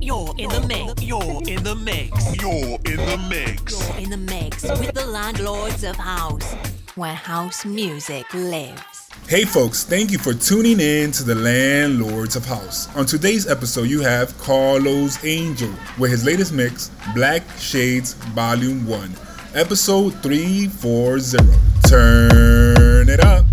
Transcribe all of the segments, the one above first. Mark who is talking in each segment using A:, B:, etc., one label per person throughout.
A: You're in the mix. You're in the mix.
B: You're in the mix.
A: You're in the mix with the landlords of house, where house music lives.
C: Hey folks, thank you for tuning in to the Landlords of House. On today's episode, you have Carlos Angel with his latest mix, Black Shades Volume 1, episode 340. Turn it up.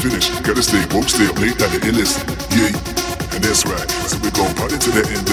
D: finished. Gotta stay woke, stay up late, at the illest. Yeah, and that's right. So we gon' party to the end.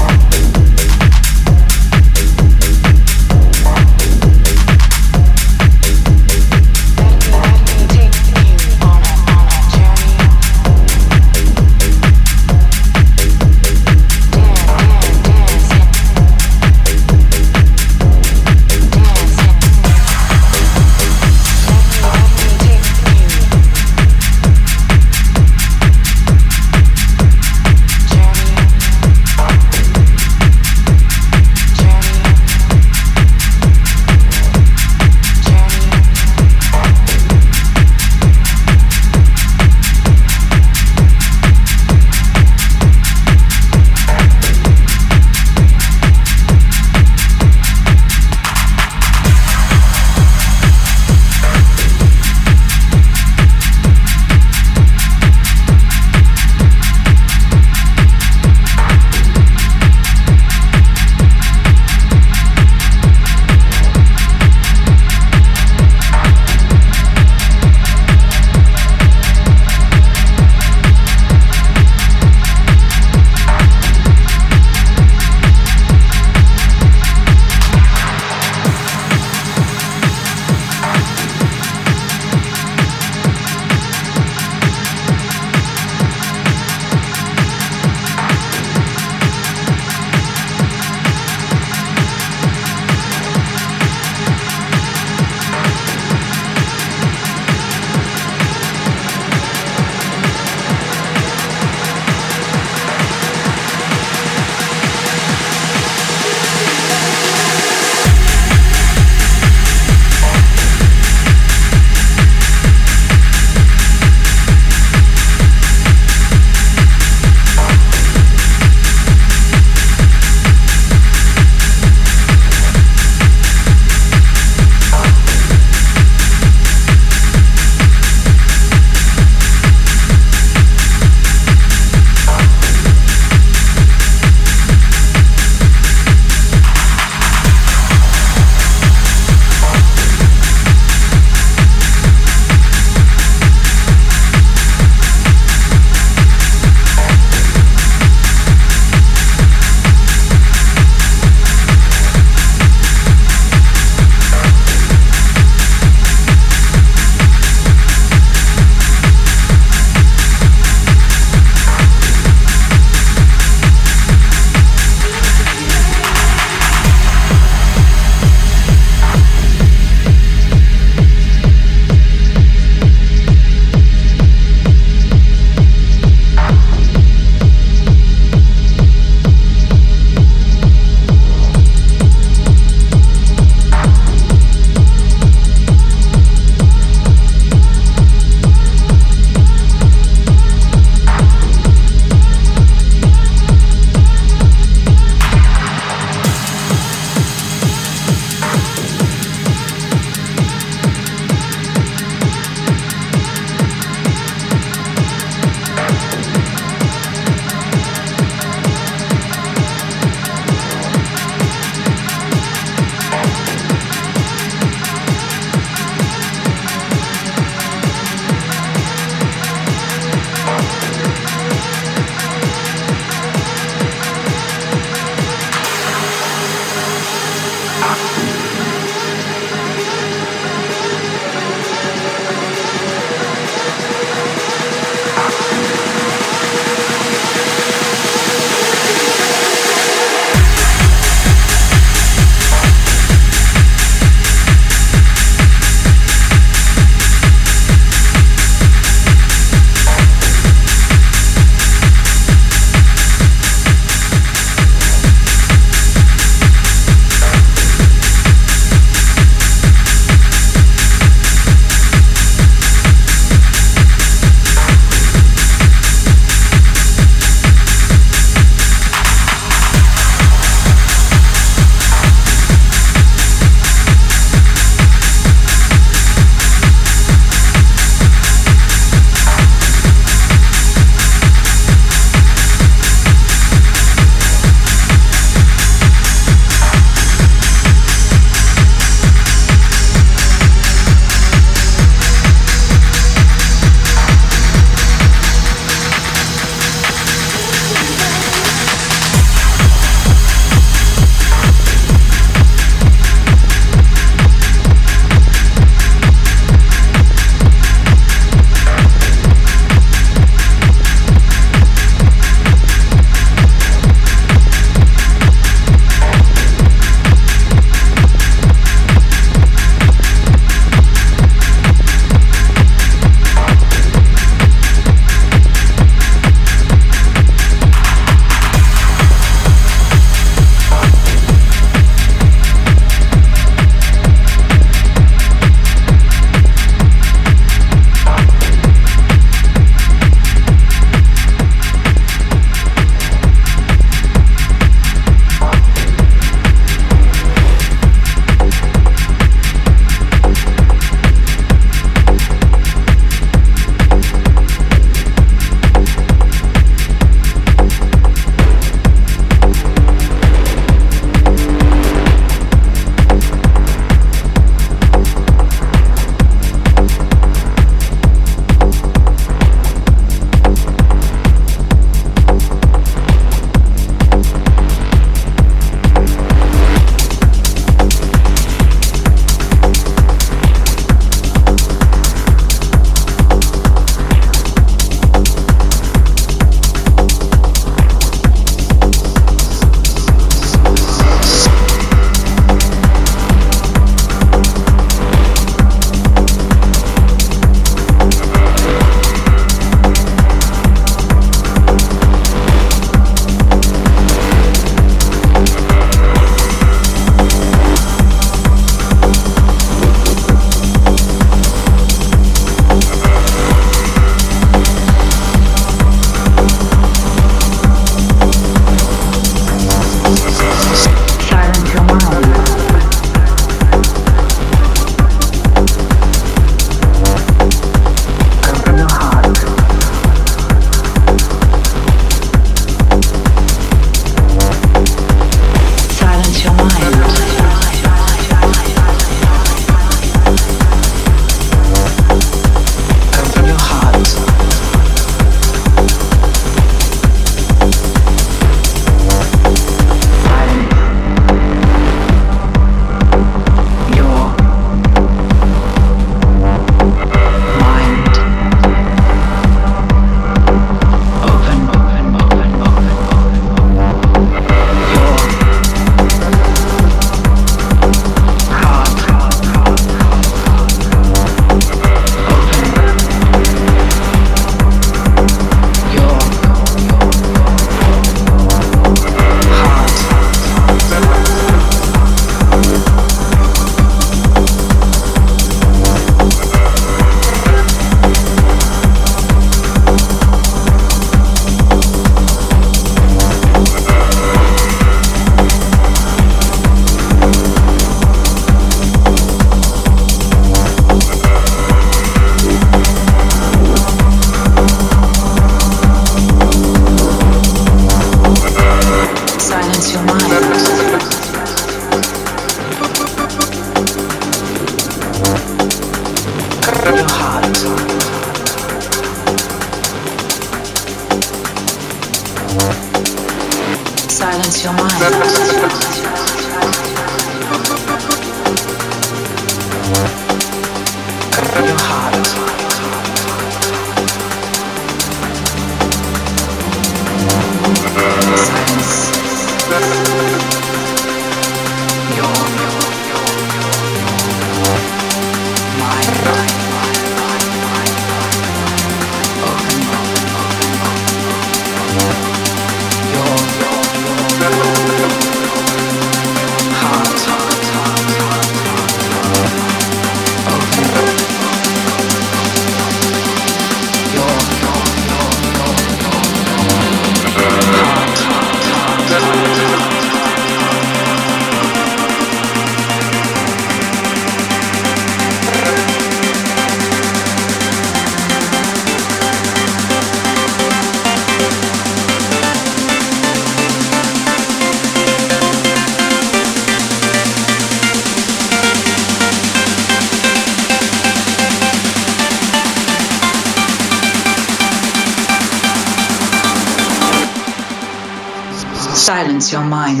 D: Your mind.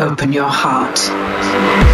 D: Open your heart.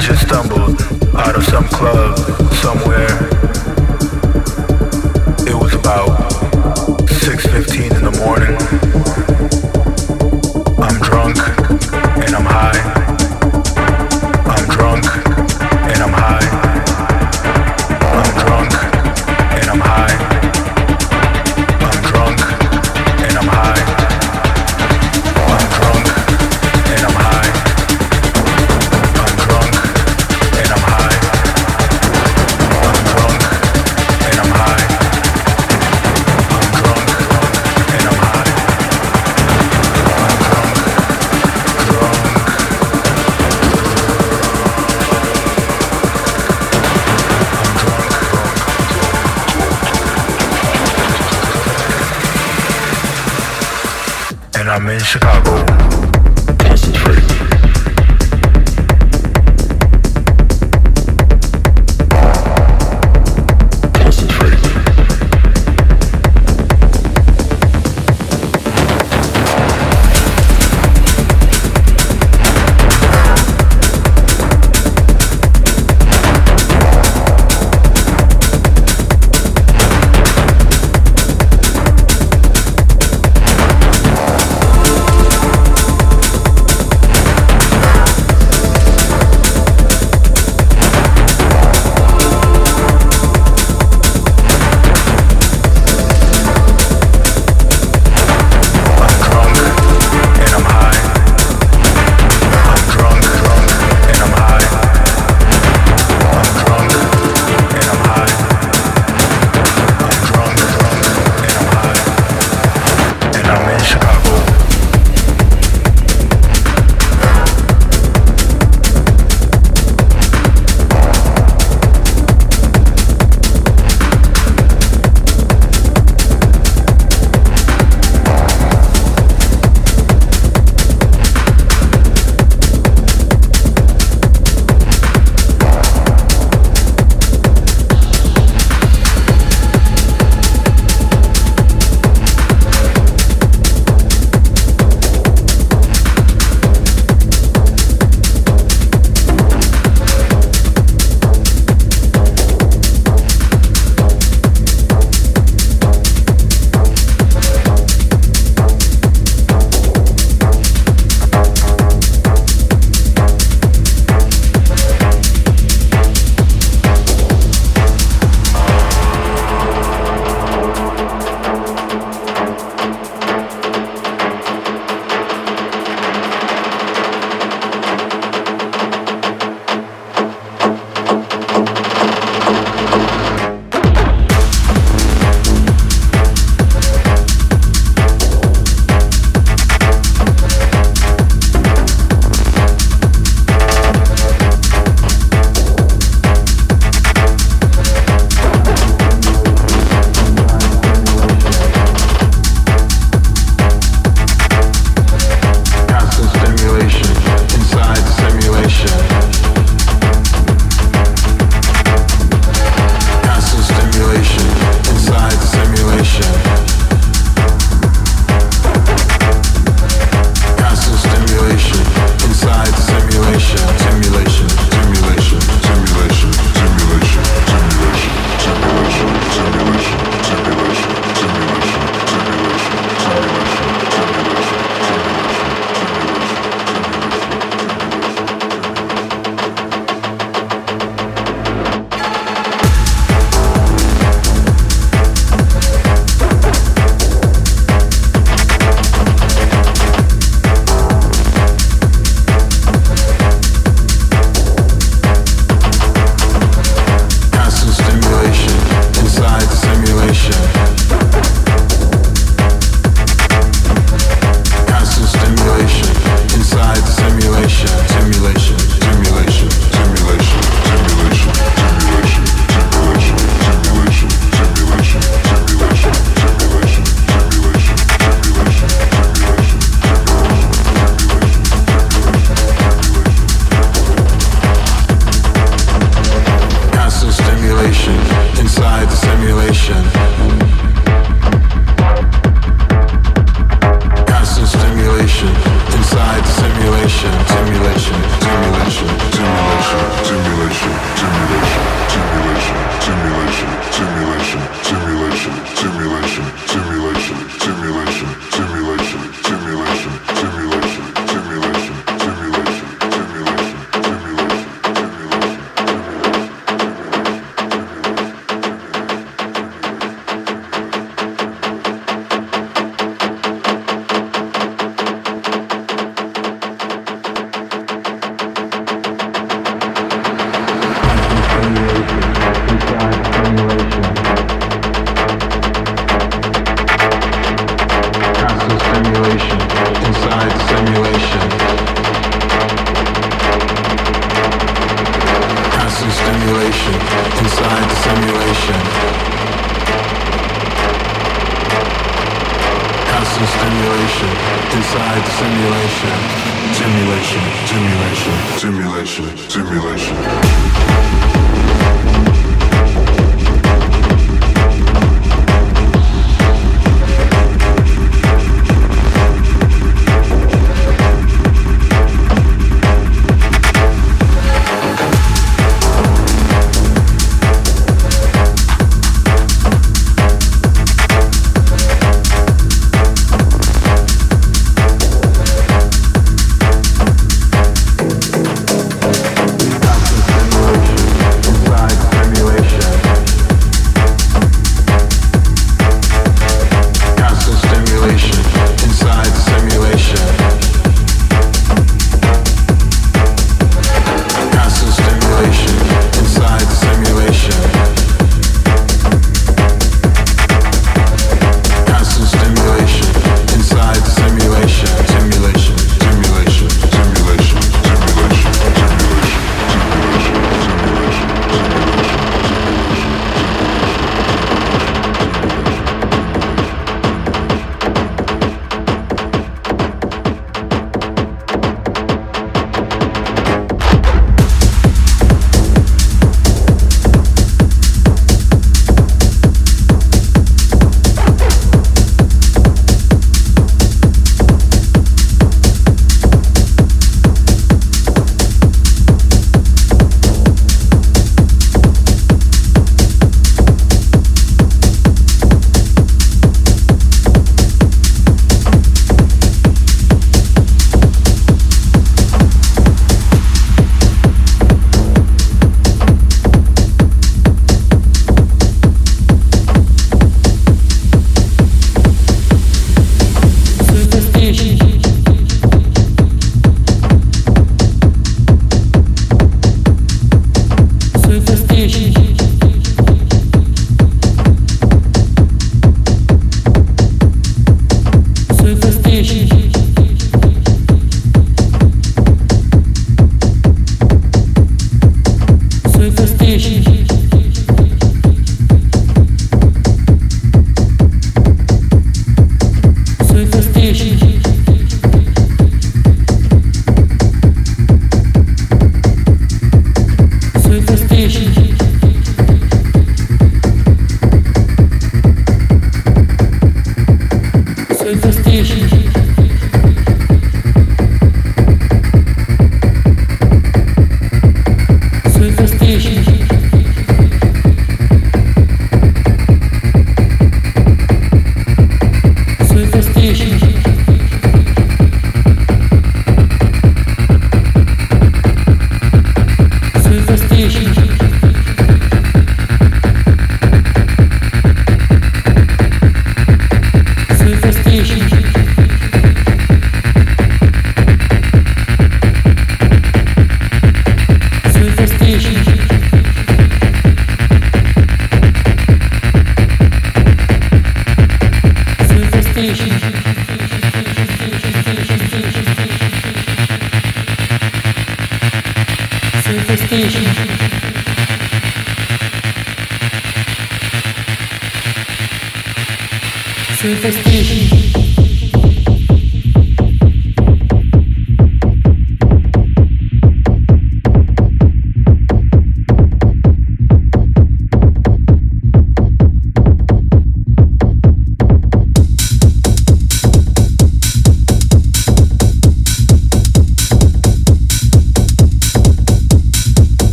E: just stumbled out of some
F: club somewhere. It was about 6.15 in the morning.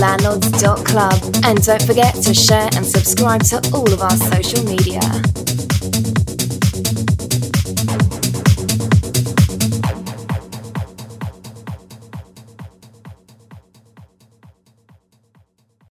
G: Visit thelandlords.club and don't forget to share and subscribe to all of our social media.